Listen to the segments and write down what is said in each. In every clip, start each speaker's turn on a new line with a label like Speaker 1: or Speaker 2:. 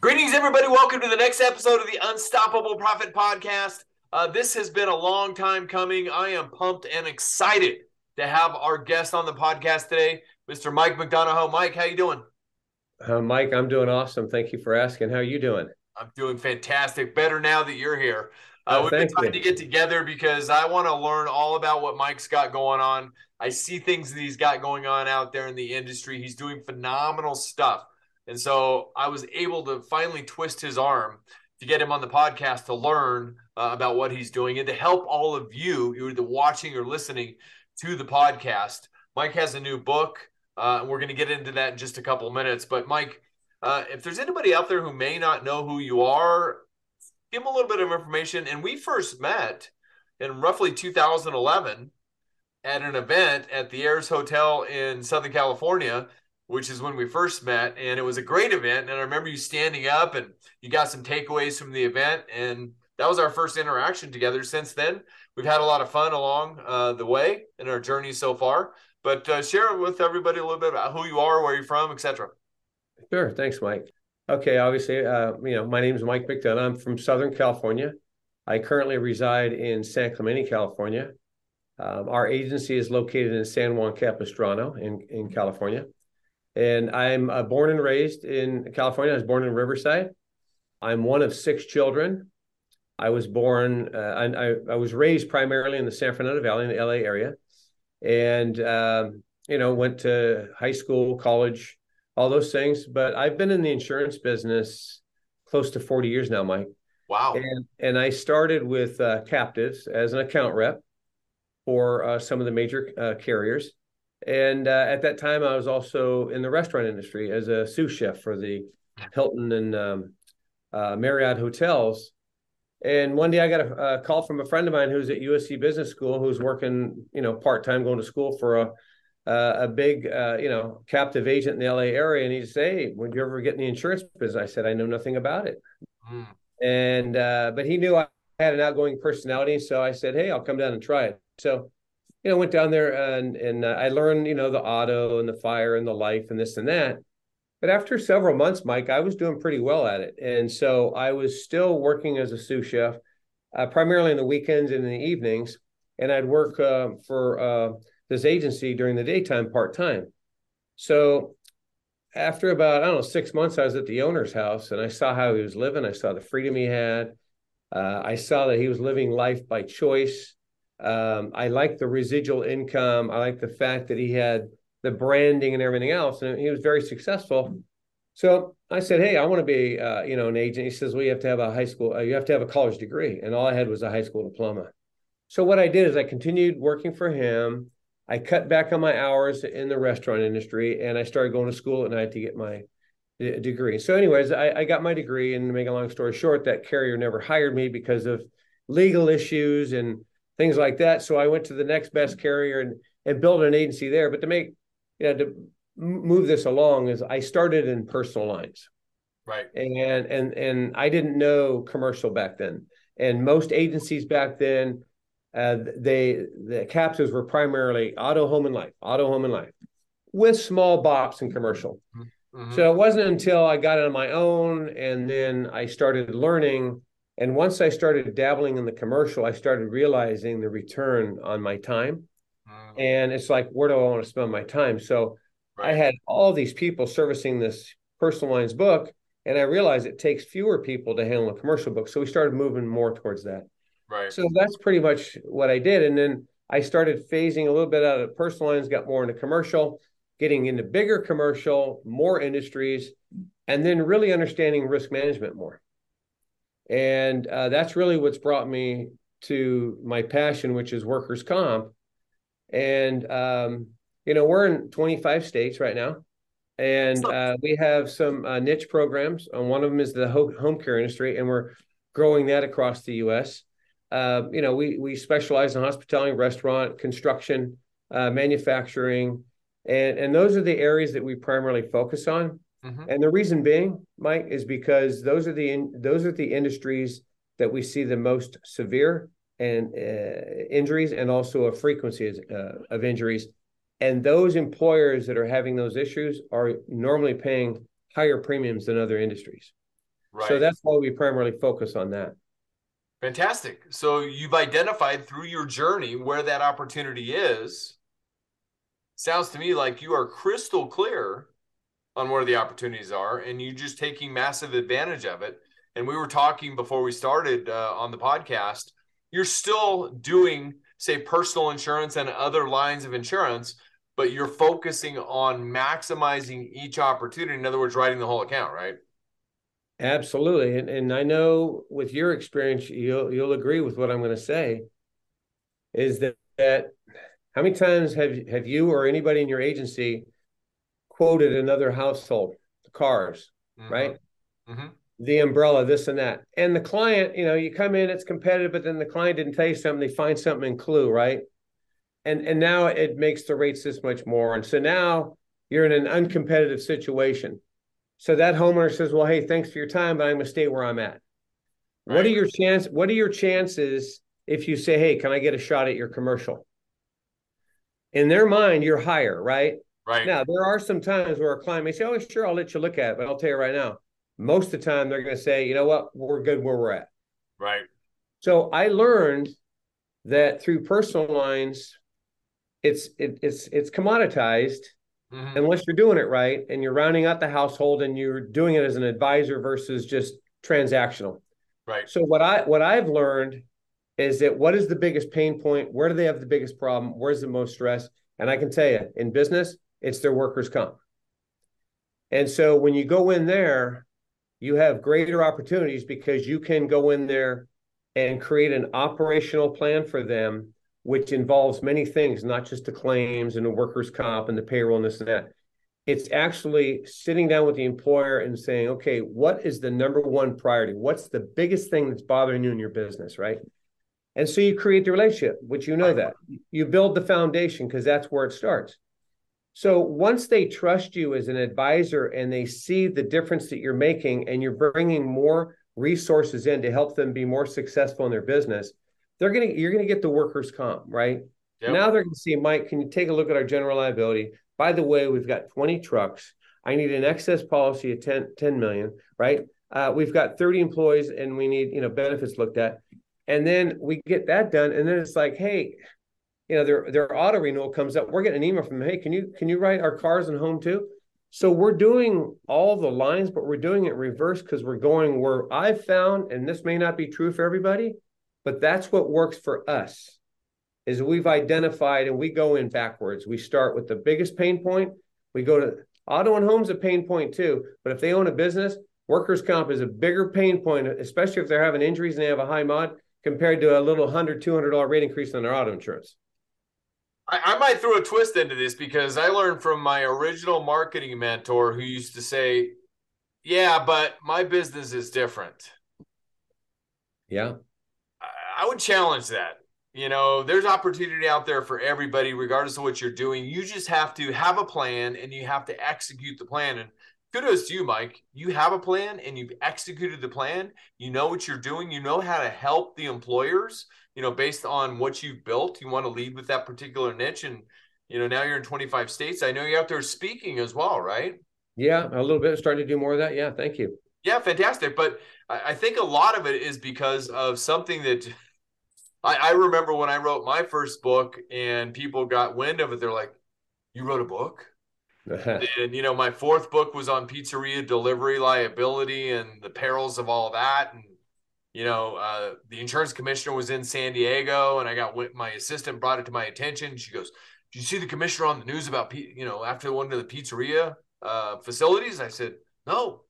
Speaker 1: Greetings, everybody. Welcome to the next episode of the Unstoppable Profit Podcast. Uh, this has been a long time coming. I am pumped and excited to have our guest on the podcast today, Mr. Mike McDonough. Mike, how you doing?
Speaker 2: Uh, Mike, I'm doing awesome. Thank you for asking. How are you doing?
Speaker 1: I'm doing fantastic. Better now that you're here. Uh, oh, we've been trying you. to get together because I want to learn all about what Mike's got going on. I see things that he's got going on out there in the industry. He's doing phenomenal stuff. And so I was able to finally twist his arm to get him on the podcast to learn uh, about what he's doing and to help all of you, either watching or listening to the podcast. Mike has a new book, uh, we're going to get into that in just a couple minutes. But Mike, uh, if there's anybody out there who may not know who you are, give them a little bit of information. And we first met in roughly 2011 at an event at the Ayres Hotel in Southern California which is when we first met. And it was a great event. And I remember you standing up and you got some takeaways from the event. And that was our first interaction together. Since then, we've had a lot of fun along uh, the way in our journey so far. But uh, share with everybody a little bit about who you are, where you're from, etc.
Speaker 2: Sure. Thanks, Mike. Okay. Obviously, uh, you know, my name is Mike McDonough. I'm from Southern California. I currently reside in San Clemente, California. Um, our agency is located in San Juan Capistrano in, in California. And I'm uh, born and raised in California. I was born in Riverside. I'm one of six children. I was born, uh, I, I, was raised primarily in the San Fernando Valley in the LA area. And, um, you know, went to high school, college, all those things. But I've been in the insurance business close to 40 years now, Mike.
Speaker 1: Wow.
Speaker 2: And, and I started with uh, captives as an account rep for uh, some of the major uh, carriers. And uh, at that time, I was also in the restaurant industry as a sous chef for the Hilton and um, uh, Marriott hotels. And one day I got a, a, call from a friend of mine who's at USC Business School, who's working, you know, part time, going to school for a uh, a big, uh, you know, captive agent in the LA area. And he said, "Hey, would you ever get in the insurance business?" I said, "I know nothing about it." Mm. And uh, but he knew I had an outgoing personality, so I said, "Hey, I'll come down and try it." So you know, went down there and and uh, I learned, you know, the auto and the fire and the life and this and that. But after several months, Mike, I was doing pretty well at it, and so I was still working as a sous chef, uh, primarily in the weekends and in the evenings, and I'd work uh, for uh, this agency during the daytime part time. So after about I don't know six months, I was at the owner's house and I saw how he was living. I saw the freedom he had. Uh, I saw that he was living life by choice. Um, I like the residual income. I like the fact that he had the branding and everything else, and he was very successful. So I said, "Hey, I want to be, uh, you know, an agent." He says, "Well, you have to have a high school, uh, you have to have a college degree," and all I had was a high school diploma. So what I did is I continued working for him. I cut back on my hours in the restaurant industry, and I started going to school at night to get my uh, degree. So, anyways, I, I got my degree, and to make a long story short, that carrier never hired me because of legal issues and things like that. So I went to the next best carrier and and built an agency there. But to make you know to move this along is I started in personal lines.
Speaker 1: Right.
Speaker 2: And and and I didn't know commercial back then. And most agencies back then, uh, they the captives were primarily auto, home, and life, auto, home, and life, with small box and commercial. Mm-hmm. So it wasn't until I got on my own and then I started learning and once I started dabbling in the commercial, I started realizing the return on my time. Mm. And it's like, where do I want to spend my time? So right. I had all these people servicing this personal lines book, and I realized it takes fewer people to handle a commercial book. So we started moving more towards that.
Speaker 1: Right.
Speaker 2: So that's pretty much what I did. And then I started phasing a little bit out of personal lines, got more into commercial, getting into bigger commercial, more industries, and then really understanding risk management more. And uh, that's really what's brought me to my passion, which is workers' comp. And, um, you know, we're in 25 states right now. And uh, we have some uh, niche programs. And one of them is the home care industry. And we're growing that across the U.S. Uh, you know, we we specialize in hospitality, restaurant, construction, uh, manufacturing, and and those are the areas that we primarily focus on. Mm-hmm. And the reason being, Mike, is because those are the in, those are the industries that we see the most severe and uh, injuries and also a frequency uh, of injuries. And those employers that are having those issues are normally paying higher premiums than other industries. Right. So that's why we primarily focus on that.
Speaker 1: Fantastic. So you've identified through your journey where that opportunity is. Sounds to me like you are crystal clear on where the opportunities are and you just taking massive advantage of it. And we were talking before we started uh, on the podcast, you're still doing say personal insurance and other lines of insurance, but you're focusing on maximizing each opportunity. In other words, writing the whole account, right?
Speaker 2: Absolutely. And, and I know with your experience, you'll, you'll agree with what I'm going to say is that, that how many times have, have you or anybody in your agency quoted another household, the cars, mm-hmm. right? Mm-hmm. The umbrella, this and that. And the client, you know, you come in, it's competitive, but then the client didn't tell you something, they find something in CLUE, right? And and now it makes the rates this much more. And so now you're in an uncompetitive situation. So that homeowner says, "Well, hey, thanks for your time, but I'm going to stay where I'm at." Right. What are your chance? What are your chances if you say, "Hey, can I get a shot at your commercial?" In their mind, you're higher, right?
Speaker 1: Right.
Speaker 2: Now, there are some times where a client may say, "Oh, sure, I'll let you look at it," but I'll tell you right now, most of the time they're going to say, "You know what? We're good where we're at."
Speaker 1: Right.
Speaker 2: So I learned that through personal lines, it's it, it's it's commoditized mm-hmm. unless you're doing it right and you're rounding out the household and you're doing it as an advisor versus just transactional.
Speaker 1: Right.
Speaker 2: So what I what I've learned is that what is the biggest pain point? Where do they have the biggest problem? Where's the most stress? And I can tell you, in business, it's their workers' comp. And so when you go in there, you have greater opportunities because you can go in there and create an operational plan for them which involves many things, not just the claims and the workers' comp and the payroll and this and that. It's actually sitting down with the employer and saying, okay, what is the number one priority? What's the biggest thing that's bothering you in your business, right? And so you create the relationship, which you know that. You build the foundation because that's where it starts. So once they trust you as an advisor and they see the difference that you're making and you're bringing more resources in to help them be more successful in their business, they're gonna you're gonna get the workers' comp, right? Yep. Now they're gonna see, Mike, can you take a look at our general liability? By the way, we've got 20 trucks. I need an excess policy of 10, 10 million, right? Uh, we've got 30 employees and we need, you know, benefits looked at. And then we get that done. And then it's like, hey, you know, their their auto renewal comes up. We're getting an email from them. Hey, can you can you write our cars and home too? So we're doing all the lines, but we're doing it reverse because we're going where I've found, and this may not be true for everybody, but that's what works for us is we've identified and we go in backwards. We start with the biggest pain point. We go to auto and home's a pain point too. But if they own a business, workers' comp is a bigger pain point, especially if they're having injuries and they have a high mod compared to a little $100, $200 rate increase on their auto insurance.
Speaker 1: I, I might throw a twist into this because I learned from my original marketing mentor who used to say, Yeah, but my business is different.
Speaker 2: Yeah.
Speaker 1: I would challenge that. You know, there's opportunity out there for everybody, regardless of what you're doing. You just have to have a plan and you have to execute the plan. And kudos to you, Mike. You have a plan and you've executed the plan. You know what you're doing. You know how to help the employers, you know, based on what you've built. You want to lead with that particular niche. And, you know, now you're in 25 states. I know you're out there speaking as well, right?
Speaker 2: Yeah, a little bit. Starting to do more of that. Yeah, thank you.
Speaker 1: Yeah, fantastic. But I think a lot of it is because of something that I, I remember when I wrote my first book and people got wind of it. They're like, "You wrote a book?" and you know, my fourth book was on pizzeria delivery liability and the perils of all that. And you know, uh, the insurance commissioner was in San Diego, and I got my assistant brought it to my attention. She goes, "Did you see the commissioner on the news about you know after the one to the pizzeria uh, facilities?" I said, "No."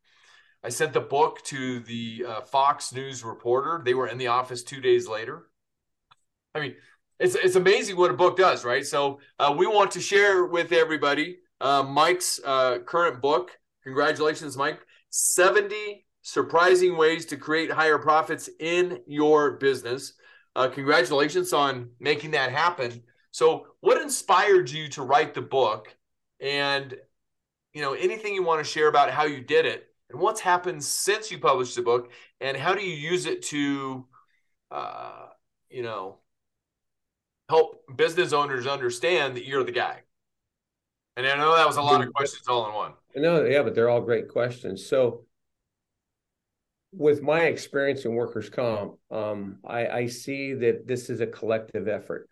Speaker 1: I sent the book to the uh, Fox News reporter. They were in the office two days later. I mean, it's it's amazing what a book does, right? So uh, we want to share with everybody uh, Mike's uh, current book. Congratulations, Mike! Seventy surprising ways to create higher profits in your business. Uh, congratulations on making that happen. So, what inspired you to write the book? And, you know, anything you want to share about how you did it and what's happened since you published the book and how do you use it to, uh, you know, help business owners understand that you're the guy? And I know that was a lot of questions all in one.
Speaker 2: No, yeah, but they're all great questions. So, with my experience in workers' comp, um, I, I see that this is a collective effort,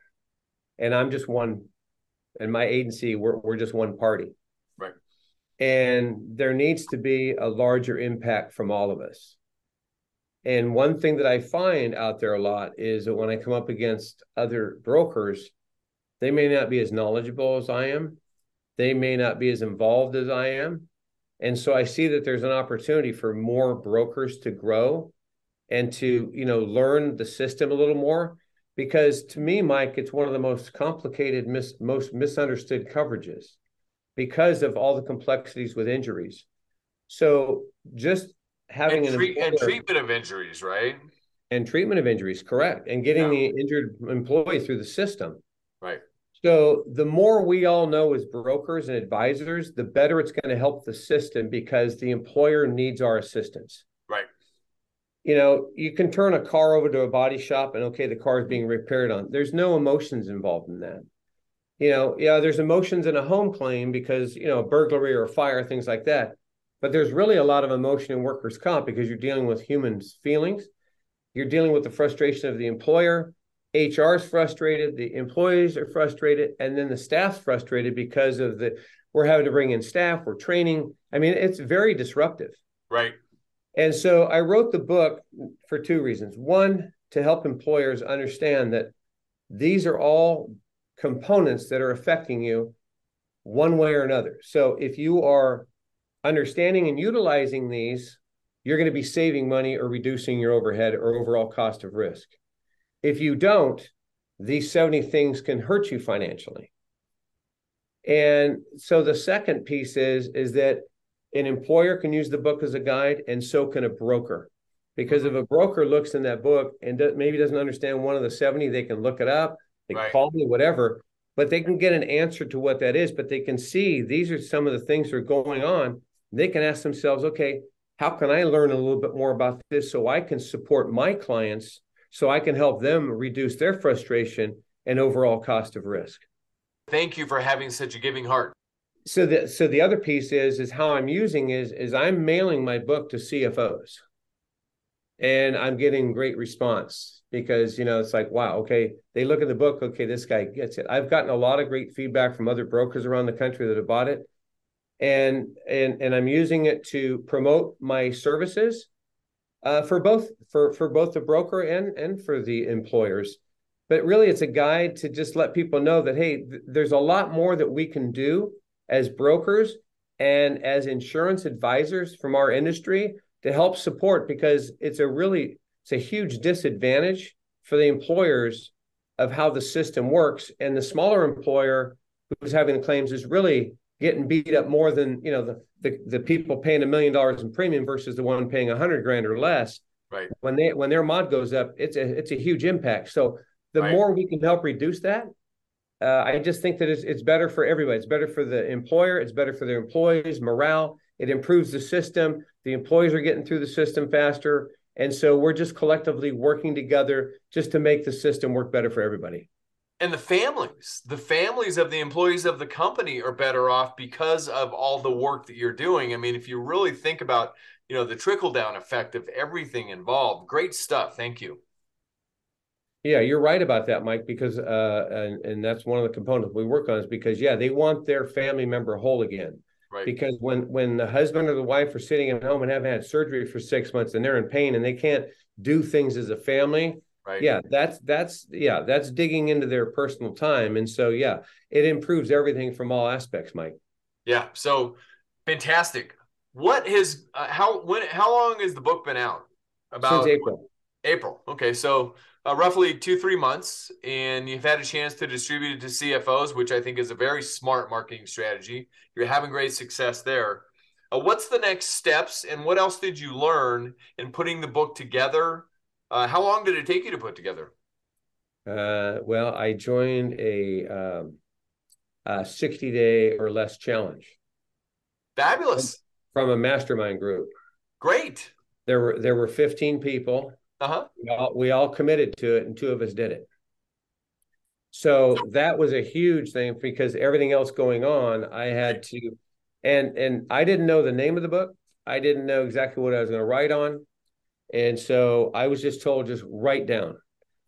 Speaker 2: and I'm just one, and my agency we're we're just one party,
Speaker 1: right?
Speaker 2: And there needs to be a larger impact from all of us. And one thing that I find out there a lot is that when I come up against other brokers, they may not be as knowledgeable as I am, they may not be as involved as I am. And so I see that there's an opportunity for more brokers to grow and to, you know, learn the system a little more. Because to me, Mike, it's one of the most complicated, mis- most misunderstood coverages because of all the complexities with injuries. So just having
Speaker 1: and, treat, an and treatment of injuries, right?
Speaker 2: And treatment of injuries, correct. And getting yeah. the injured employee through the system. So the more we all know as brokers and advisors, the better it's going to help the system because the employer needs our assistance.
Speaker 1: Right.
Speaker 2: You know, you can turn a car over to a body shop and okay, the car is being repaired on. There's no emotions involved in that. You know, yeah, there's emotions in a home claim because, you know, burglary or fire, things like that. But there's really a lot of emotion in workers' comp because you're dealing with humans' feelings. You're dealing with the frustration of the employer HR is frustrated, the employees are frustrated, and then the staff's frustrated because of the we're having to bring in staff, we're training. I mean, it's very disruptive.
Speaker 1: Right.
Speaker 2: And so I wrote the book for two reasons. One, to help employers understand that these are all components that are affecting you one way or another. So if you are understanding and utilizing these, you're going to be saving money or reducing your overhead or overall cost of risk. If you don't, these 70 things can hurt you financially. And so the second piece is is that an employer can use the book as a guide and so can a broker. Because if a broker looks in that book and maybe doesn't understand one of the 70, they can look it up, they right. call me, whatever, but they can get an answer to what that is. But they can see these are some of the things that are going on. They can ask themselves, okay, how can I learn a little bit more about this so I can support my clients so I can help them reduce their frustration and overall cost of risk.
Speaker 1: Thank you for having such a giving heart.
Speaker 2: So the so the other piece is is how I'm using is is I'm mailing my book to CFOs. And I'm getting great response because you know it's like wow okay they look at the book okay this guy gets it. I've gotten a lot of great feedback from other brokers around the country that have bought it and and and I'm using it to promote my services uh, for both for for both the broker and and for the employers. But really, it's a guide to just let people know that hey, th- there's a lot more that we can do as brokers and as insurance advisors from our industry to help support because it's a really it's a huge disadvantage for the employers of how the system works and the smaller employer who's having the claims is really getting beat up more than you know the the, the people paying a million dollars in premium versus the one paying a hundred grand or less.
Speaker 1: Right.
Speaker 2: When they when their mod goes up, it's a it's a huge impact. So the right. more we can help reduce that, uh, I just think that it's it's better for everybody. It's better for the employer. It's better for their employees' morale. It improves the system. The employees are getting through the system faster, and so we're just collectively working together just to make the system work better for everybody
Speaker 1: and the families the families of the employees of the company are better off because of all the work that you're doing. I mean if you really think about you know the trickle down effect of everything involved great stuff. Thank you.
Speaker 2: Yeah you're right about that mike because uh and, and that's one of the components we work on is because yeah they want their family member whole again.
Speaker 1: Right.
Speaker 2: Because when when the husband or the wife are sitting at home and haven't had surgery for six months and they're in pain and they can't do things as a family
Speaker 1: right?
Speaker 2: Yeah that's that's yeah that's digging into their personal time. And so yeah it improves everything from all aspects mike.
Speaker 1: Yeah so fantastic. What has uh, how when how long has the book been out?
Speaker 2: About Since april.
Speaker 1: April. Okay so uh, roughly two three months. And you've had a chance to distribute it to cfos which i think is a very smart marketing strategy. You're having great success there. Uh, what's the next steps, and what else did you learn in putting the book together? Uh, how long did it take you to put together?
Speaker 2: Uh, well, I joined a, um, a 60 day or less challenge.
Speaker 1: Fabulous.
Speaker 2: From a mastermind group.
Speaker 1: Great.
Speaker 2: There were there were 15 people.
Speaker 1: Uh-huh.
Speaker 2: We all, we all committed to it, and two of us did it. So that was a huge thing because everything else going on, I had to, and and I didn't know the name of the book. I didn't know exactly what I was going to write on, and so I was just told just write down.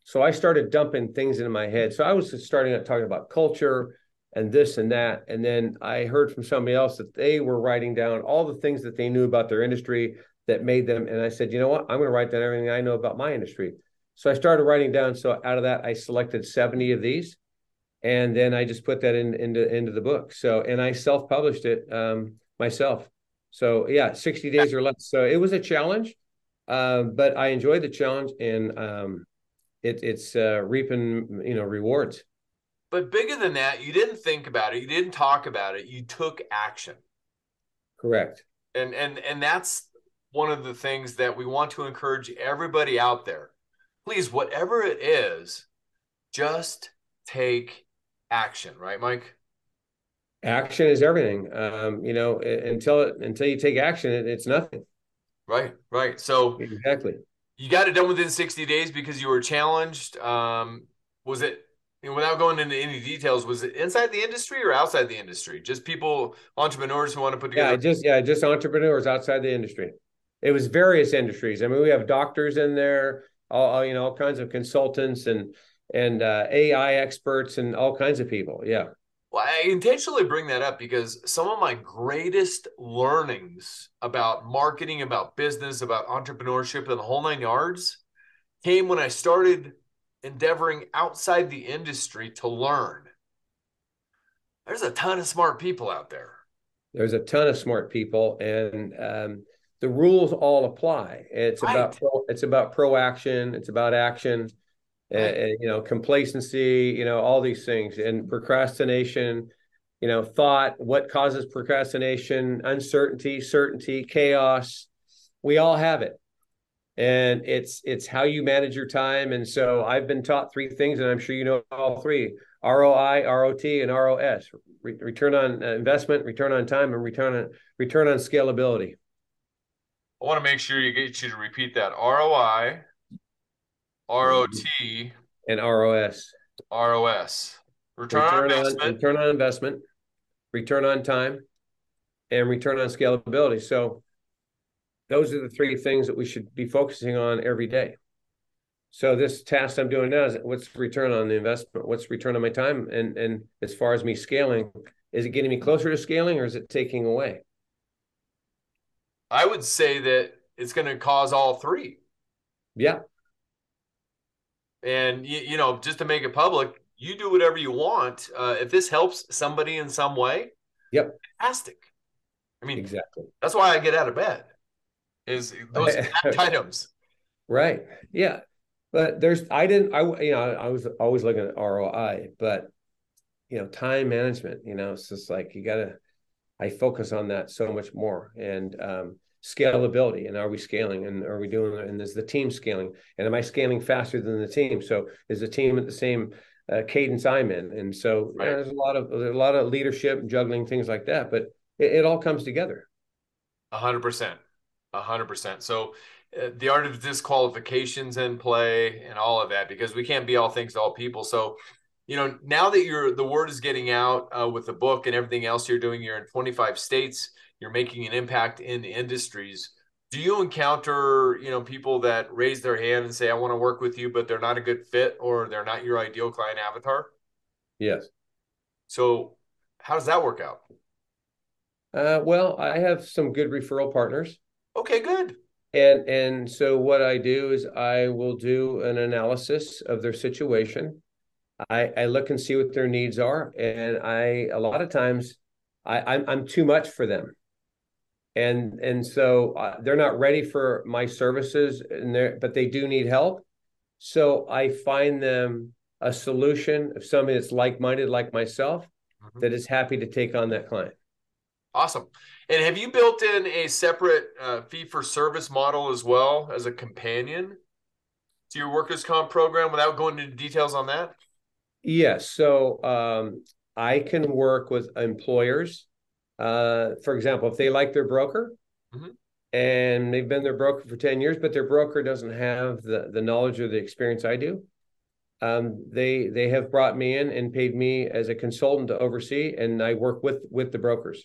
Speaker 2: So I started dumping things into my head. So I was starting out talking about culture and this and that, and then I heard from somebody else that they were writing down all the things that they knew about their industry that made them. And I said, you know what? I'm going to write down everything I know about my industry. So I started writing down. So out of that, I selected 70 of these, and then I just put that in into into the book. So and I self published it um, myself. So yeah, 60 days or less. So it was a challenge, um, but I enjoy the challenge, and um, it, it's uh, reaping you know rewards.
Speaker 1: But bigger than that, you didn't think about it. You didn't talk about it. You took action.
Speaker 2: Correct.
Speaker 1: And and and that's one of the things that we want to encourage everybody out there please, whatever it is, just take action, right, Mike?
Speaker 2: Action is everything. Um, you know, until until you take action, it, it's nothing.
Speaker 1: Right, right. So
Speaker 2: exactly,
Speaker 1: you got it done within sixty days because you were challenged. Um, was it? You know, without going into any details, was it inside the industry or outside the industry? Just people, entrepreneurs who want to put together.
Speaker 2: Yeah, just yeah, just entrepreneurs outside the industry. It was various industries. I mean, we have doctors in there all you know all kinds of consultants and and uh, AI experts and all kinds of people. Yeah.
Speaker 1: Well, I intentionally bring that up because some of my greatest learnings about marketing, about business, about entrepreneurship, and the whole nine yards came when I started endeavoring outside the industry to learn. There's a ton of smart people out there.
Speaker 2: There's a ton of smart people, and um, the rules all apply. It's right. about pro, it's about proaction. It's about action. Right. And, and, you know complacency. You know all these things and procrastination. You know thought. What causes procrastination? Uncertainty, certainty, chaos. We all have it, and it's it's how you manage your time. And so I've been taught three things, and I'm sure you know all three: ROI, ROT, and ROS. Re- return on uh, investment, return on time, and return on return on scalability.
Speaker 1: I want to make sure you get you to repeat that ROI, ROT,
Speaker 2: and ROS.
Speaker 1: ROS.
Speaker 2: Return, return on investment. On, return on investment, return on time, and return on scalability. So those are the three things that we should be focusing on every day. So this task I'm doing now is what's return on the investment? What's return on my time? And and as far as me scaling, is it getting me closer to scaling or is it taking away?
Speaker 1: I would say that it's going to cause all three.
Speaker 2: Yeah.
Speaker 1: And you, you know, just to make it public, you do whatever you want. Uh, if this helps somebody in some way,
Speaker 2: yep,
Speaker 1: fantastic. I mean,
Speaker 2: exactly.
Speaker 1: That's why I get out of bed. Is those items.
Speaker 2: Right. Yeah. But there's I didn't I you know I was always looking at ROI, but you know time management. You know, it's just like you got to I focus on that so much more and um, scalability. And are we scaling? And are we doing? And is the team scaling? And am I scaling faster than the team? So is the team at the same uh, cadence I'm in? And so right. there's a lot of a lot of leadership, juggling things like that. But it, it all comes together.
Speaker 1: A hundred percent, a hundred percent. So uh, the art of disqualifications in play and all of that because we can't be all things to all people. So you know, now that you're the word is getting out uh, with the book and everything else you're doing, you're in 25 states, you're making an impact in industries. Do you encounter, you know, people that raise their hand and say, "I want to work with you," but they're not a good fit or they're not your ideal client avatar?
Speaker 2: Yes.
Speaker 1: So, how does that work out?
Speaker 2: Uh, well, I have some good referral partners.
Speaker 1: Okay, good.
Speaker 2: And and so what I do is I will do an analysis of their situation I, I look and see what their needs are, and I a lot of times I I'm, I'm too much for them, and and so uh, they're not ready for my services, and they but they do need help. So I find them a solution of somebody that's like minded like myself mm-hmm. that is happy to take on that client.
Speaker 1: Awesome. And have you built in a separate uh, fee for service model as well as a companion to your workers' comp program without going into details on that?
Speaker 2: Yes. So um, I can work with employers. Uh, for example, if they like their broker mm-hmm. and they've been their broker for 10 years, but their broker doesn't have the, the knowledge or the experience I do, um, they they have brought me in and paid me as a consultant to oversee, and I work with with the brokers.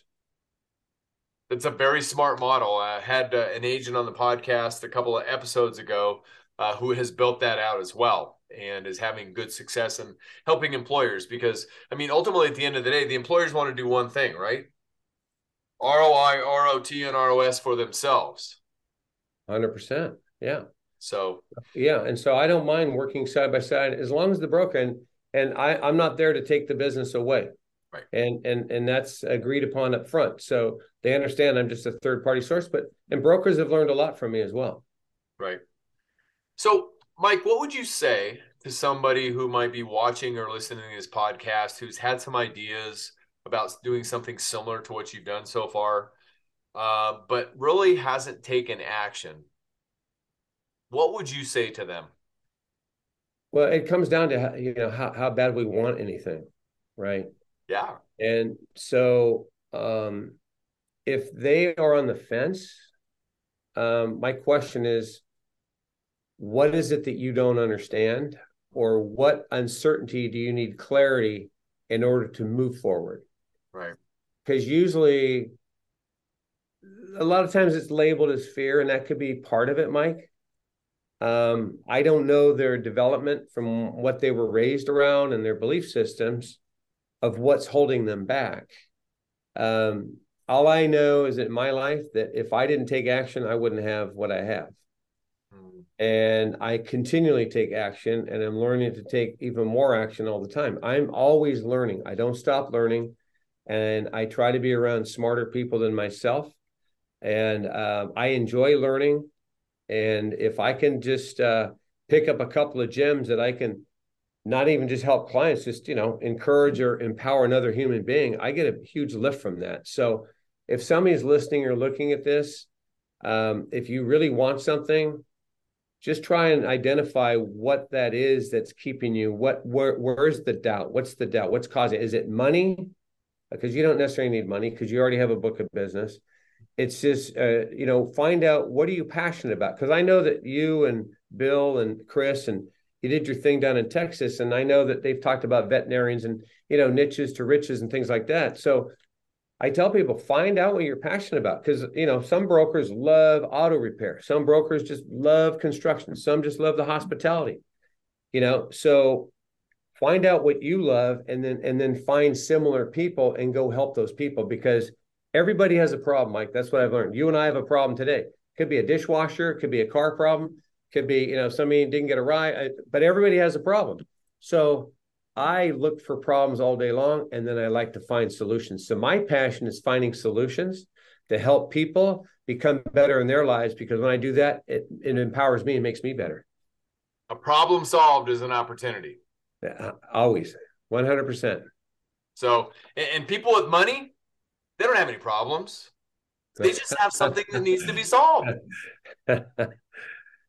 Speaker 1: It's a very smart model. I had uh, an agent on the podcast a couple of episodes ago uh, who has built that out as well and is having good success in helping employers because I mean ultimately at the end of the day the employers want to do one thing, right? ROI, ROT, and ROS for themselves.
Speaker 2: Hundred percent. Yeah.
Speaker 1: So
Speaker 2: yeah, and so I don't mind working side by side as long as the broker and and I I'm not there to take the business away.
Speaker 1: Right.
Speaker 2: And and and that's agreed upon up front. So they understand I'm just a third party source, but and brokers have learned a lot from me as well.
Speaker 1: Right. So Mike, what would you say to somebody who might be watching or listening to this podcast who's had some ideas about doing something similar to what you've done so far, uh, but really hasn't taken action? what would you say to them?
Speaker 2: Well, it comes down to how, you know how how bad we want anything, right?
Speaker 1: Yeah.
Speaker 2: And so, um, if they are on the fence, um, my question is, what is it that you don't understand, or what uncertainty do you need clarity in order to move forward?
Speaker 1: Right.
Speaker 2: Because usually, a lot of times it's labeled as fear, and that could be part of it, Mike. Um, I don't know their development from what they were raised around and their belief systems of what's holding them back. Um, all I know is in my life that if I didn't take action, I wouldn't have what I have. And I continually take action and I'm learning to take even more action all the time. I'm always learning. I don't stop learning. And I try to be around smarter people than myself. And uh, I enjoy learning. And if I can just uh, pick up a couple of gems that I can not even just help clients, just you know, encourage or empower another human being, I get a huge lift from that. So if somebody's listening or looking at this, um, if you really want something, just try and identify what that is that's keeping you. What where where's the doubt? What's the doubt? What's causing it? Is it money? Because you don't necessarily need money because you already have a book of business it's just uh, you know find out what are you passionate about because i know that you and bill and chris and you did your thing down in texas and i know that they've talked about veterinarians and you know niches to riches and things like that so i tell people find out what you're passionate about because you know some brokers love auto repair some brokers just love construction some just love the hospitality you know so find out what you love and then and then find similar people and go help those people because Everybody has a problem, Mike. That's what I've learned. You and I have a problem today. Could be a dishwasher, could be a car problem, could be, you know, somebody didn't get a ride, but everybody has a problem. So I look for problems all day long and then I like to find solutions. So my passion is finding solutions to help people become better in their lives because when I do that, it, it empowers me and makes me better.
Speaker 1: A problem solved is an opportunity.
Speaker 2: Uh, always, 100%.
Speaker 1: So, and people with money, they don't have any problems. They just have something that needs to be solved.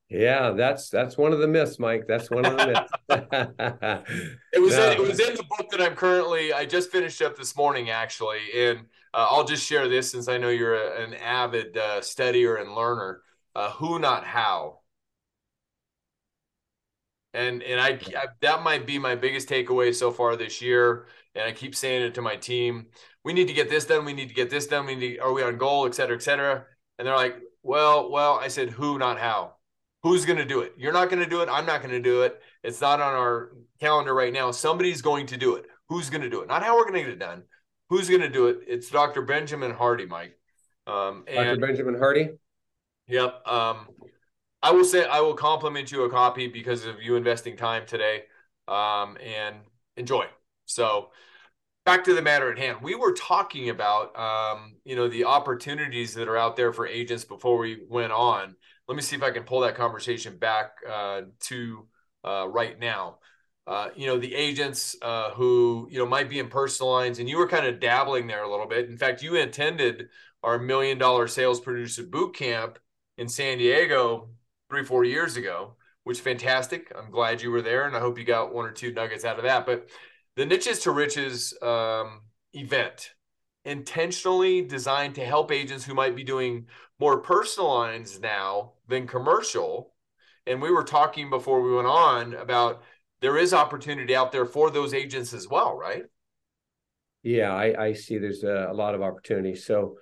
Speaker 2: yeah, that's that's one of the myths, Mike. That's one of the
Speaker 1: myths. it was no. in, it was in the book that I'm currently. I just finished up this morning, actually, and uh, I'll just share this since I know you're a, an avid uh, studier and learner. Uh, who, not how. And and I, I that might be my biggest takeaway so far this year. And I keep saying it to my team we need to get this done. We need to get this done. We need, are we on goal, et cetera, et cetera. And they're like, well, well, I said, who, not how. Who's going to do it? You're not going to do it. I'm not going to do it. It's not on our calendar right now. Somebody's going to do it. Who's going to do it? Not how we're going to get it done. Who's going to do it? It's Dr. Benjamin Hardy, Mike.
Speaker 2: Um, and, Dr. Benjamin Hardy.
Speaker 1: Yep. Um, I will say I will compliment you a copy because of you investing time today um, and enjoy. So back to the matter at hand. We were talking about, um, you know, the opportunities that are out there for agents before we went on. Let me see if I can pull that conversation back uh, to uh, right now. Uh, you know, the agents uh, who, you know, might be in personal lines, and you were kind of dabbling there a little bit. In fact, you attended our million dollar sales producer boot camp in San Diego three, four years ago, which fantastic. I'm glad you were there and I hope you got one or two nuggets out of that. But the Niches to Riches um, event, intentionally designed to help agents who might be doing more personal lines now than commercial. And we were talking before we went on about there is opportunity out there for those agents as well, right?
Speaker 2: Yeah, I, I see there's a, a, lot of opportunity. So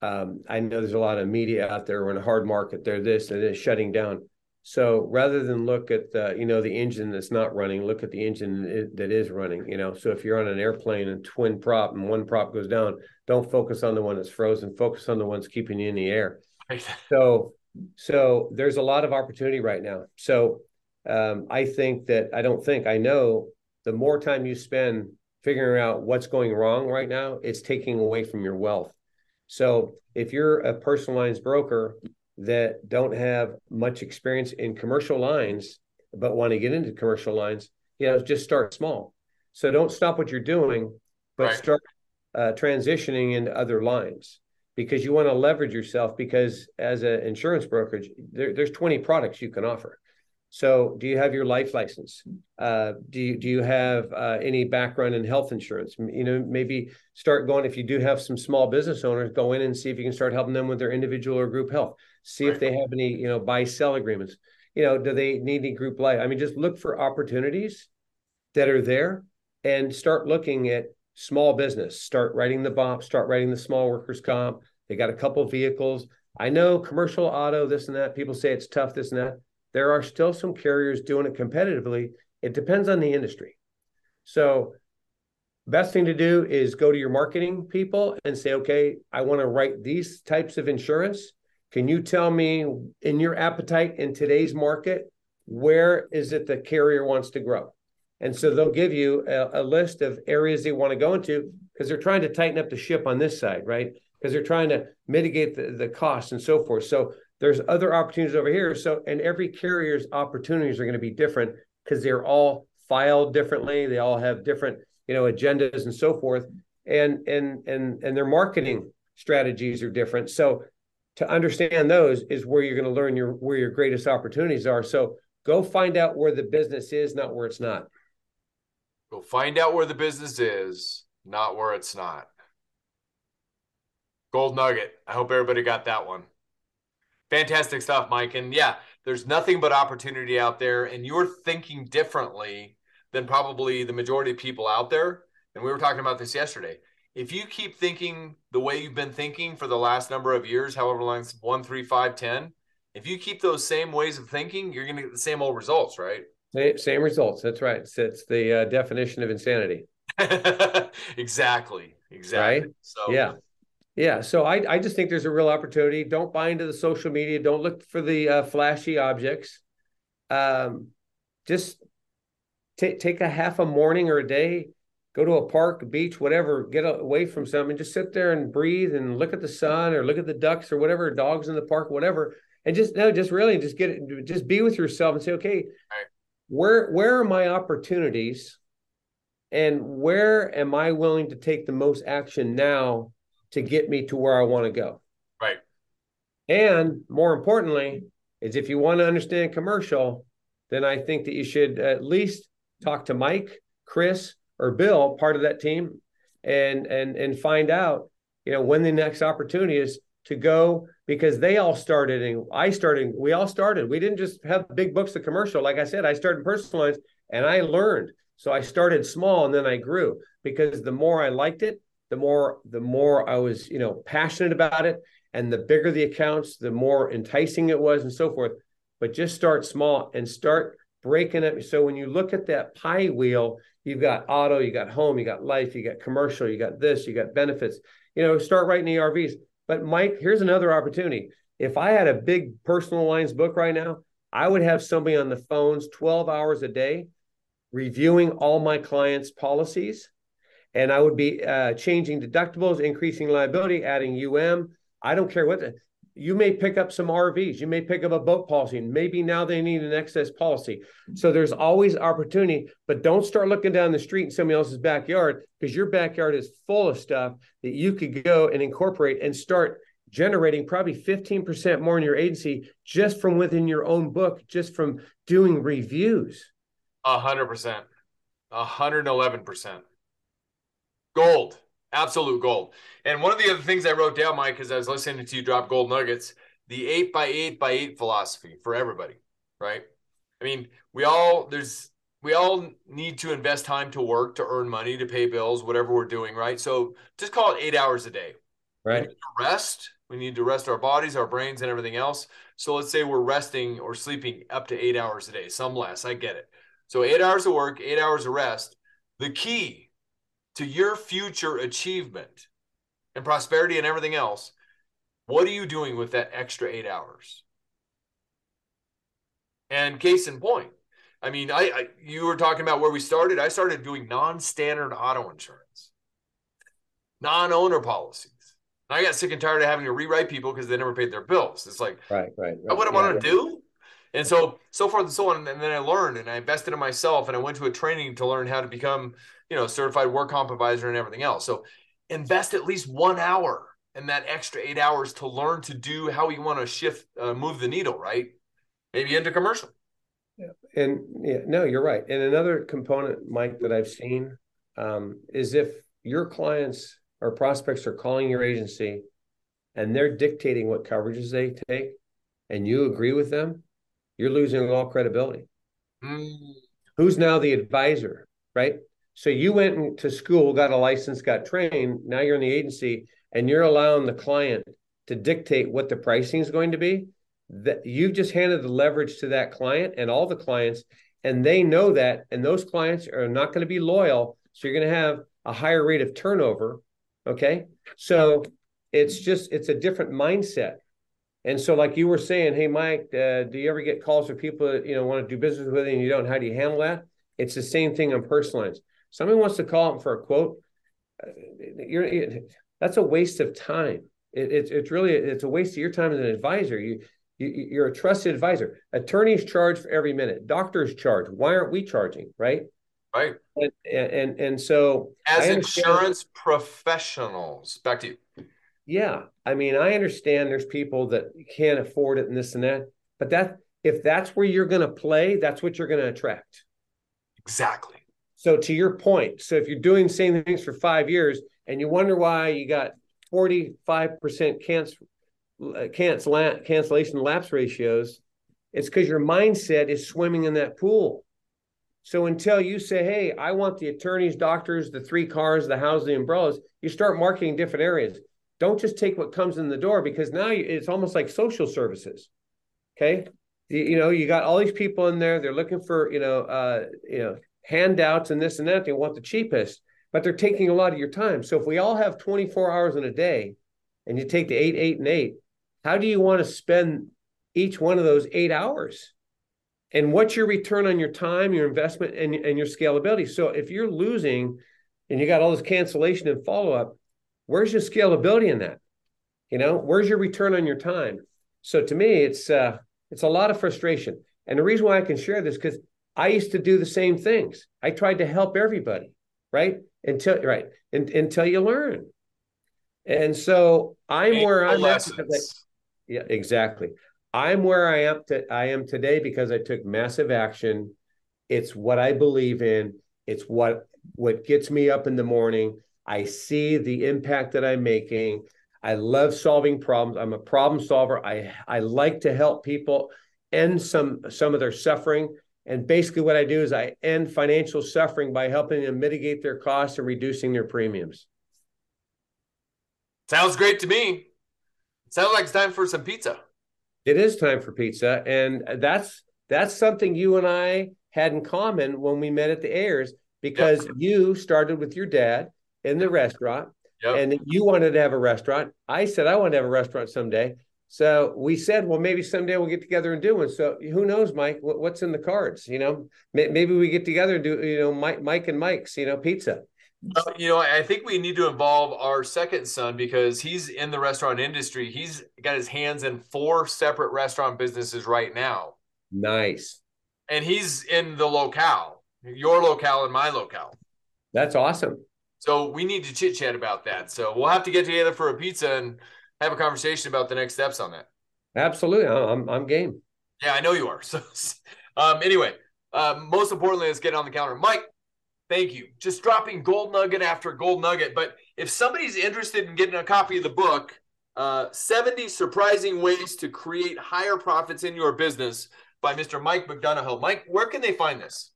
Speaker 2: um, I know there's a lot of media out there. We're in a hard market. They're this and it's shutting down. So rather than look at the, you know, the engine that's not running, look at the engine that is running, you know. So if you're on an airplane and twin prop and one prop goes down, don't focus on the one that's frozen, focus on the ones keeping you in the air. so so there's a lot of opportunity right now. So um, I think that I don't think I know the more time you spend figuring out what's going wrong right now, it's taking away from your wealth. So if you're a personal lines broker that don't have much experience in commercial lines, but want to get into commercial lines, you know, just start small. So don't stop what you're doing, but right. start uh, transitioning into other lines because you want to leverage yourself because as an insurance brokerage, there, there's 20 products you can offer. So, do you have your life license? Uh, do you do you have uh, any background in health insurance? You know, maybe start going. If you do have some small business owners, go in and see if you can start helping them with their individual or group health. See if they have any, you know, buy sell agreements. You know, do they need any group life? I mean, just look for opportunities that are there and start looking at small business. Start writing the BOP. Start writing the small workers comp. They got a couple vehicles. I know commercial auto, this and that. People say it's tough, this and that there are still some carriers doing it competitively. It depends on the industry. So, best thing to do is go to your marketing people and say, okay, I want to write these types of insurance. Can you tell me in your appetite in today's market, where is it the carrier wants to grow? And so they'll give you a, a list of areas they want to go into because they're trying to tighten up the ship on this side, right? Because they're trying to mitigate the, the costs and so forth. So there's other opportunities over here. So, and every carrier's opportunities are going to be different because they're all filed differently. They all have different, you know, agendas and so forth. And and and and their marketing strategies are different. So to understand those is where you're going to learn your where your greatest opportunities are. So go find out where the business is, not where it's not.
Speaker 1: Go find out where the business is, not where it's not. Gold nugget. I hope everybody got that one. Fantastic stuff, Mike. And yeah, there's nothing but opportunity out there, and you're thinking differently than probably the majority of people out there. And we were talking about this yesterday. If you keep thinking the way you've been thinking for the last number of years, however long it's one, three, five, ten, if you keep those same ways of thinking, you're going to get the same old results, right?
Speaker 2: Same results. That's right. It's, it's the uh, definition of insanity.
Speaker 1: exactly. Exactly.
Speaker 2: Right. So yeah. Yeah, so I, I just think there's a real opportunity. Don't buy into the social media. Don't look for the uh, flashy objects. Um, just take take a half a morning or a day, go to a park, beach, whatever. Get away from something. Just sit there and breathe and look at the sun or look at the ducks or whatever, dogs in the park, whatever. And just no, just really just get it. Just be with yourself and say, okay, right. Where where are my opportunities, and where am I willing to take the most action now? to get me to where I want to go.
Speaker 1: Right.
Speaker 2: And more importantly, is if you want to understand commercial, then I think that you should at least talk to Mike, Chris, or Bill, part of that team, and and and find out, you know, when the next opportunity is to go because they all started and I started, we all started. We didn't just have big books of commercial. Like I said, I started personal lines and I learned. So I started small and then I grew because the more I liked it, the more the more I was, you know, passionate about it. And the bigger the accounts, the more enticing it was and so forth. But just start small and start breaking it. So when you look at that pie wheel, you've got auto, you got home, you got life, you got commercial, you got this, you got benefits. You know, start writing ERVs. But Mike, here's another opportunity. If I had a big personal lines book right now, I would have somebody on the phones 12 hours a day reviewing all my clients' policies and I would be uh, changing deductibles, increasing liability, adding UM. I don't care what the, you may pick up some RVs, you may pick up a boat policy, and maybe now they need an excess policy. So there's always opportunity, but don't start looking down the street in somebody else's backyard because your backyard is full of stuff that you could go and incorporate and start generating probably 15% more in your agency just from within your own book, just from doing reviews.
Speaker 1: A hundred percent. A hundred and eleven percent. Gold. Absolute gold. And one of the other things I wrote down, Mike, as I was listening to you drop gold nuggets, the eight by eight by eight philosophy for everybody, right? I mean, we all there's we all need to invest time to work to earn money to pay bills, whatever we're doing, right? So just call it eight hours a day.
Speaker 2: Right.
Speaker 1: rest. We need to rest our bodies, our brains, and everything else. So let's say we're resting or sleeping up to eight hours a day, some less. I get it. So eight hours of work, eight hours of rest. The key to your future achievement and prosperity and everything else, what are you doing with that extra eight hours? And case in point, I mean, I, I you were talking about where we started. I started doing non-standard auto insurance, non-owner policies. I got sick and tired of having to rewrite people because they never paid their bills. It's like,
Speaker 2: right, right, right.
Speaker 1: what I want to do. And so, so forth and so on. And then I learned and I invested in myself and I went to a training to learn how to become, you know, certified work comp advisor and everything else. So invest at least one hour and that extra eight hours to learn to do how you want to shift, uh, move the needle, right? Maybe into commercial.
Speaker 2: Yeah. And yeah, no, you're right. And another component, Mike, that I've seen um, is if your clients or prospects are calling your agency and they're dictating what coverages they take and you agree with them, you're losing all credibility. Mm. Who's now the advisor, right? So you went to school, got a license, got trained. Now you're in the agency, and you're allowing the client to dictate what the pricing is going to be. That you've just handed the leverage to that client and all the clients, and they know that, and those clients are not going to be loyal. So you're going to have a higher rate of turnover. Okay, so it's just it's a different mindset. And so, like you were saying, hey, Mike, uh, do you ever get calls from people that you know want to do business with you and you don't? How do you handle that? It's the same thing on personal lines. Somebody wants to call them for a quote. Uh, you're it, that's a waste of time. It, it's it's really it's a waste of your time as an advisor. You, you you're a trusted advisor. Attorneys charge for every minute. Doctors charge. Why aren't we charging? Right.
Speaker 1: Right.
Speaker 2: And and and so
Speaker 1: as insurance professionals, back to you
Speaker 2: yeah, I mean, I understand there's people that can't afford it and this and that, but that if that's where you're going to play, that's what you're going to attract.
Speaker 1: Exactly.
Speaker 2: So to your point, so if you're doing same things for five years and you wonder why you got 45% cancel, cancel, cancellation lapse ratios, it's because your mindset is swimming in that pool. So until you say, hey, I want the attorneys, doctors, the three cars, the house, the umbrellas, you start marketing different areas. Don't just take what comes in the door because now it's almost like social services. Okay. You, you know, you got all these people in there. They're looking for, you know, uh, you know, handouts and this and that. They want the cheapest, but they're taking a lot of your time. So if we all have 24 hours in a day and you take the eight, eight, and eight, how do you want to spend each one of those eight hours? And what's your return on your time, your investment, and, and your scalability? So if you're losing and you got all this cancellation and follow up, where's your scalability in that? You know, where's your return on your time? So to me, it's uh, it's a lot of frustration. And the reason why I can share this because I used to do the same things. I tried to help everybody, right? Until right, in, until you learn. And so I'm where I'm at. Yeah, exactly. I'm where I am. To, I am today because I took massive action. It's what I believe in. It's what what gets me up in the morning. I see the impact that I'm making. I love solving problems. I'm a problem solver. I I like to help people end some some of their suffering. And basically, what I do is I end financial suffering by helping them mitigate their costs and reducing their premiums.
Speaker 1: Sounds great to me. Sounds like it's time for some pizza.
Speaker 2: It is time for pizza, and that's that's something you and I had in common when we met at the Ayres because yep. you started with your dad in the restaurant. Yep. And you wanted to have a restaurant. I said I want to have a restaurant someday. So we said, well, maybe someday we'll get together and do one. So who knows, Mike? What's in the cards? You know, maybe we get together and do, you know, Mike, Mike and Mike's, you know, pizza.
Speaker 1: Well, you know, I think we need to involve our second son because he's in the restaurant industry. He's got his hands in four separate restaurant businesses right now.
Speaker 2: Nice.
Speaker 1: And he's in the locale, your locale and my locale.
Speaker 2: That's awesome.
Speaker 1: So we need to chit chat about that. So we'll have to get together for a pizza and have a conversation about the next steps on that.
Speaker 2: Absolutely. I'm, I'm game.
Speaker 1: Yeah, I know you are. So, um, anyway, uh, most importantly, let's get on the counter. Mike, thank you. Just dropping gold nugget after gold nugget. But if somebody's interested in getting a copy of the book, uh, 70 Surprising Ways to Create Higher Profits in Your Business by Mr. Mike McDonough. Mike, where can they find this?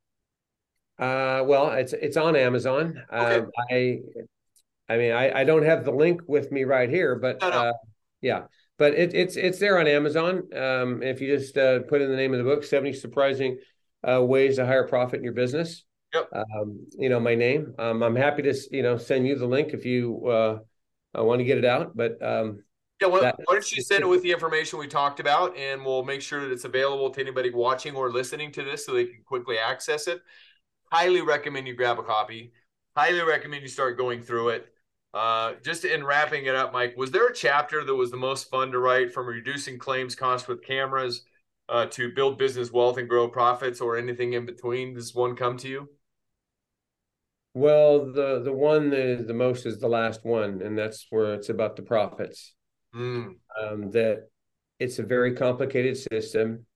Speaker 2: Uh, well, it's it's on Amazon. Okay. Um, I, I mean, I, I don't have the link with me right here, but no, no. Uh, yeah, but it, it's it's there on Amazon. Um, if you just uh, put in the name of the book, seventy surprising uh, ways to higher profit in your business.
Speaker 1: Yep.
Speaker 2: Um, you know my name. Um, I'm happy to you know send you the link if you uh, want to get it out. But um,
Speaker 1: yeah, well, that, why don't you send it with the information we talked about, and we'll make sure that it's available to anybody watching or listening to this, so they can quickly access it highly recommend you grab a copy. Highly recommend you start going through it. Uh, just in wrapping it up, Mike, was there a chapter that was the most fun to write from reducing claims costs with cameras uh, to build business wealth and grow profits or anything in between? Does one come to you?
Speaker 2: Well, the the one that is the most is the last one, and that's where it's about the profits.
Speaker 1: Mm.
Speaker 2: Um, that it's a very complicated system.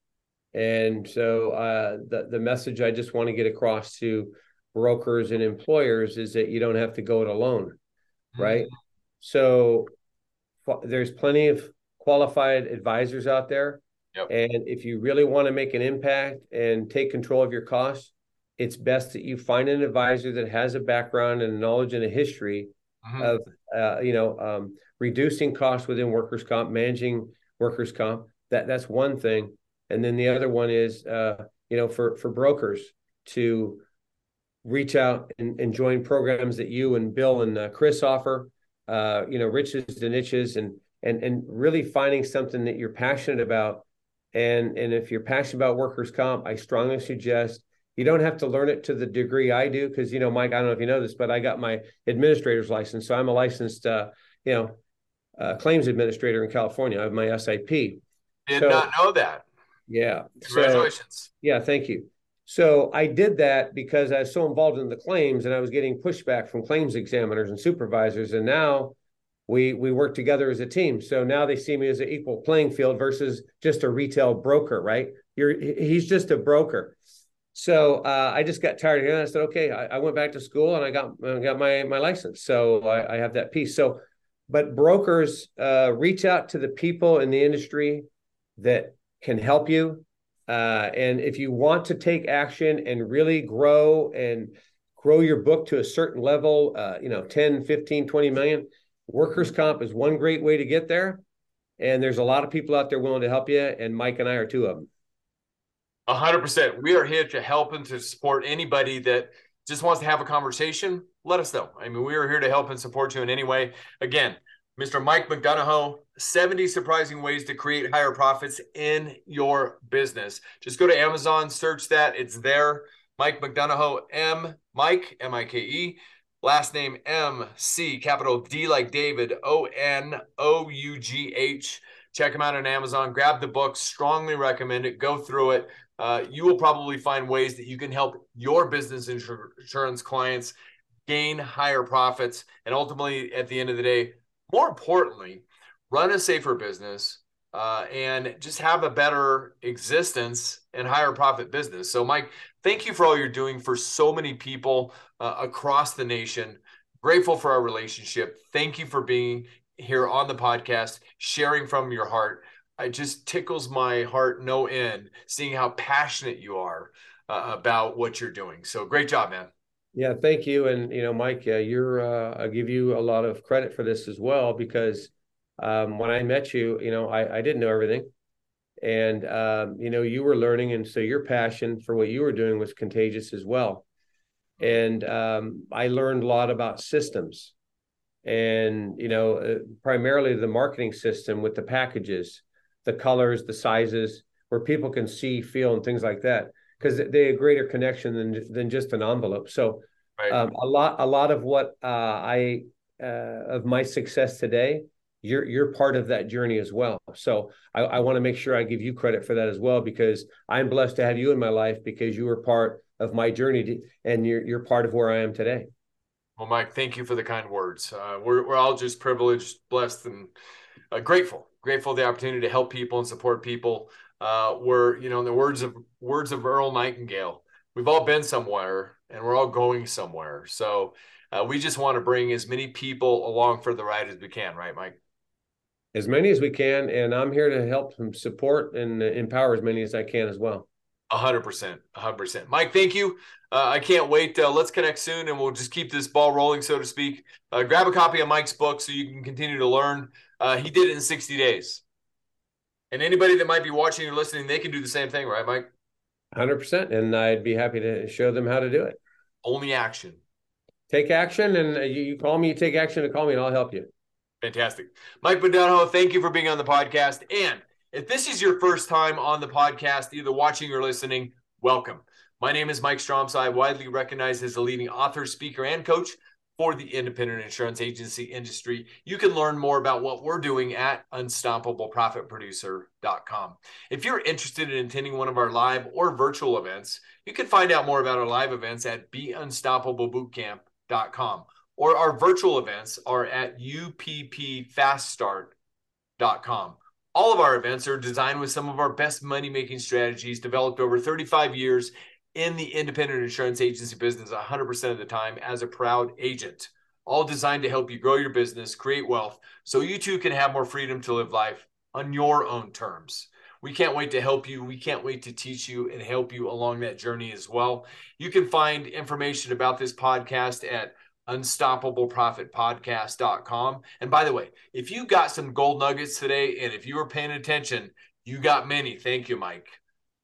Speaker 2: And so uh, the the message I just want to get across to brokers and employers is that you don't have to go it alone, right? Mm-hmm. So there's plenty of qualified advisors out there.
Speaker 1: Yep.
Speaker 2: And if you really want to make an impact and take control of your costs, it's best that you find an advisor that has a background and knowledge and a history mm-hmm. of, uh, you know, um, reducing costs within workers' comp, managing workers' comp. That that's one thing and then the other one is uh, you know for for brokers to reach out and, and join programs that you and Bill and uh, Chris offer. Uh, you know, riches to niches, and and and really finding something that you're passionate about. And and if you're passionate about workers' comp, I strongly suggest you don't have to learn it to the degree I do, because you know, Mike, I don't know if you know this, but I got my administrator's license, so I'm a licensed, uh, you know, uh, claims administrator in California. I have my SIP.
Speaker 1: Did so, not know that.
Speaker 2: Yeah.
Speaker 1: Congratulations.
Speaker 2: So, yeah, thank you. So I did that because I was so involved in the claims and I was getting pushback from claims examiners and supervisors. And now we we work together as a team. So now they see me as an equal playing field versus just a retail broker, right? You're he's just a broker. So uh, I just got tired of it. I said, okay, I, I, went back to school and I got uh, got my my license. So I, I have that piece. So, but brokers uh, reach out to the people in the industry that can help you. Uh, and if you want to take action and really grow and grow your book to a certain level, uh, you know, 10, 15, 20 million, workers' comp is one great way to get there. And there's a lot of people out there willing to help you. And Mike and I are two of them.
Speaker 1: A hundred percent. We are here to help and to support anybody that just wants to have a conversation. Let us know. I mean, we are here to help and support you in any way. Again, Mr. Mike McDonough, 70 surprising ways to create higher profits in your business. Just go to Amazon, search that. It's there. Mike McDonough, M, Mike, M I K E, last name M C, capital D like David, O N O U G H. Check him out on Amazon. Grab the book. Strongly recommend it. Go through it. Uh, you will probably find ways that you can help your business insurance clients gain higher profits. And ultimately, at the end of the day, more importantly, run a safer business uh, and just have a better existence and higher profit business. So, Mike, thank you for all you're doing for so many people uh, across the nation. Grateful for our relationship. Thank you for being here on the podcast, sharing from your heart. It just tickles my heart no end seeing how passionate you are uh, about what you're doing. So, great job, man.
Speaker 2: Yeah, thank you. And you know, Mike, uh, you're uh, I give you a lot of credit for this as well because um, when I met you, you know, I, I didn't know everything, and um, you know, you were learning, and so your passion for what you were doing was contagious as well. And um, I learned a lot about systems, and you know, uh, primarily the marketing system with the packages, the colors, the sizes, where people can see, feel, and things like that because they a greater connection than than just an envelope. So Right. Um, a lot, a lot of what uh, I uh, of my success today, you're you're part of that journey as well. So I, I want to make sure I give you credit for that as well because I'm blessed to have you in my life because you were part of my journey to, and you're you're part of where I am today.
Speaker 1: Well, Mike, thank you for the kind words. Uh, we're we're all just privileged, blessed, and uh, grateful. Grateful the opportunity to help people and support people. Uh, we're you know, in the words of words of Earl Nightingale, we've all been somewhere and we're all going somewhere. So uh, we just want to bring as many people along for the ride as we can, right, Mike?
Speaker 2: As many as we can, and I'm here to help and support and empower as many as I can as well.
Speaker 1: A hundred percent, a hundred percent. Mike, thank you. Uh, I can't wait. Uh, let's connect soon, and we'll just keep this ball rolling, so to speak. Uh, grab a copy of Mike's book so you can continue to learn. Uh, he did it in 60 days, and anybody that might be watching or listening, they can do the same thing, right, Mike?
Speaker 2: Hundred percent, and I'd be happy to show them how to do it.
Speaker 1: Only action.
Speaker 2: Take action, and you, call me. You take action to call me, and I'll help you.
Speaker 1: Fantastic, Mike Badano. Thank you for being on the podcast, and if this is your first time on the podcast, either watching or listening, welcome. My name is Mike Stromsoe, widely recognized as a leading author, speaker, and coach for the independent insurance agency industry. You can learn more about what we're doing at unstoppableprofitproducer.com. If you're interested in attending one of our live or virtual events, you can find out more about our live events at beunstoppablebootcamp.com or our virtual events are at uppfaststart.com. All of our events are designed with some of our best money making strategies developed over 35 years in the independent insurance agency business 100% of the time as a proud agent. All designed to help you grow your business, create wealth, so you too can have more freedom to live life on your own terms. We can't wait to help you. We can't wait to teach you and help you along that journey as well. You can find information about this podcast at unstoppableprofitpodcast.com. And by the way, if you got some gold nuggets today and if you were paying attention, you got many. Thank you, Mike.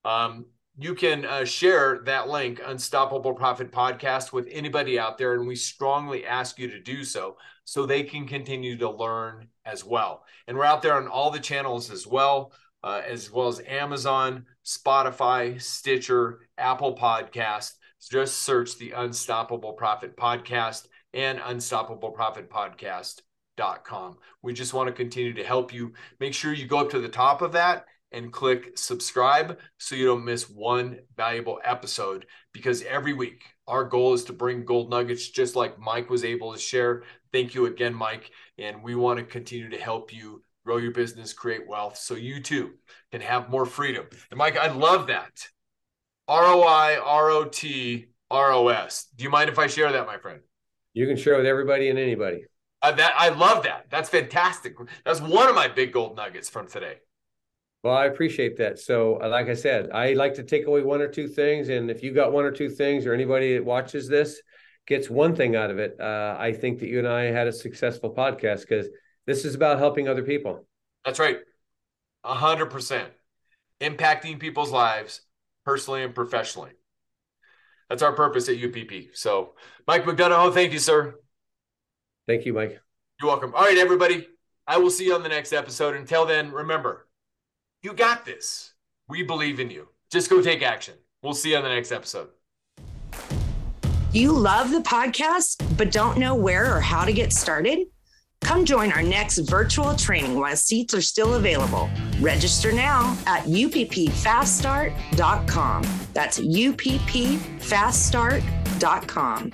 Speaker 1: Um, you can uh, share that link, Unstoppable Profit Podcast, with anybody out there. And we strongly ask you to do so so they can continue to learn as well. And we're out there on all the channels as well, uh, as well as Amazon, Spotify, Stitcher, Apple Podcast. Just search the Unstoppable Profit Podcast and unstoppableprofitpodcast.com. We just want to continue to help you. Make sure you go up to the top of that and click subscribe so you don't miss one valuable episode because every week our goal is to bring gold nuggets just like Mike was able to share. Thank you again, Mike. And we want to continue to help you grow your business, create wealth so you too can have more freedom. And Mike, I love that. ROI, ROT, ROS. Do you mind if I share that, my friend?
Speaker 2: You can share with everybody and anybody.
Speaker 1: Uh, that I love that. That's fantastic. That's one of my big gold nuggets from today.
Speaker 2: Well, I appreciate that. So, uh, like I said, I like to take away one or two things, and if you got one or two things, or anybody that watches this gets one thing out of it, uh, I think that you and I had a successful podcast because this is about helping other people.
Speaker 1: That's right, a hundred percent, impacting people's lives personally and professionally. That's our purpose at UPP. So, Mike McDonough, thank you, sir.
Speaker 2: Thank you, Mike.
Speaker 1: You're welcome. All right, everybody. I will see you on the next episode. Until then, remember, you got this. We believe in you. Just go take action. We'll see you on the next episode.
Speaker 3: You love the podcast, but don't know where or how to get started? Come join our next virtual training while seats are still available. Register now at uppfaststart.com. That's uppfaststart.com.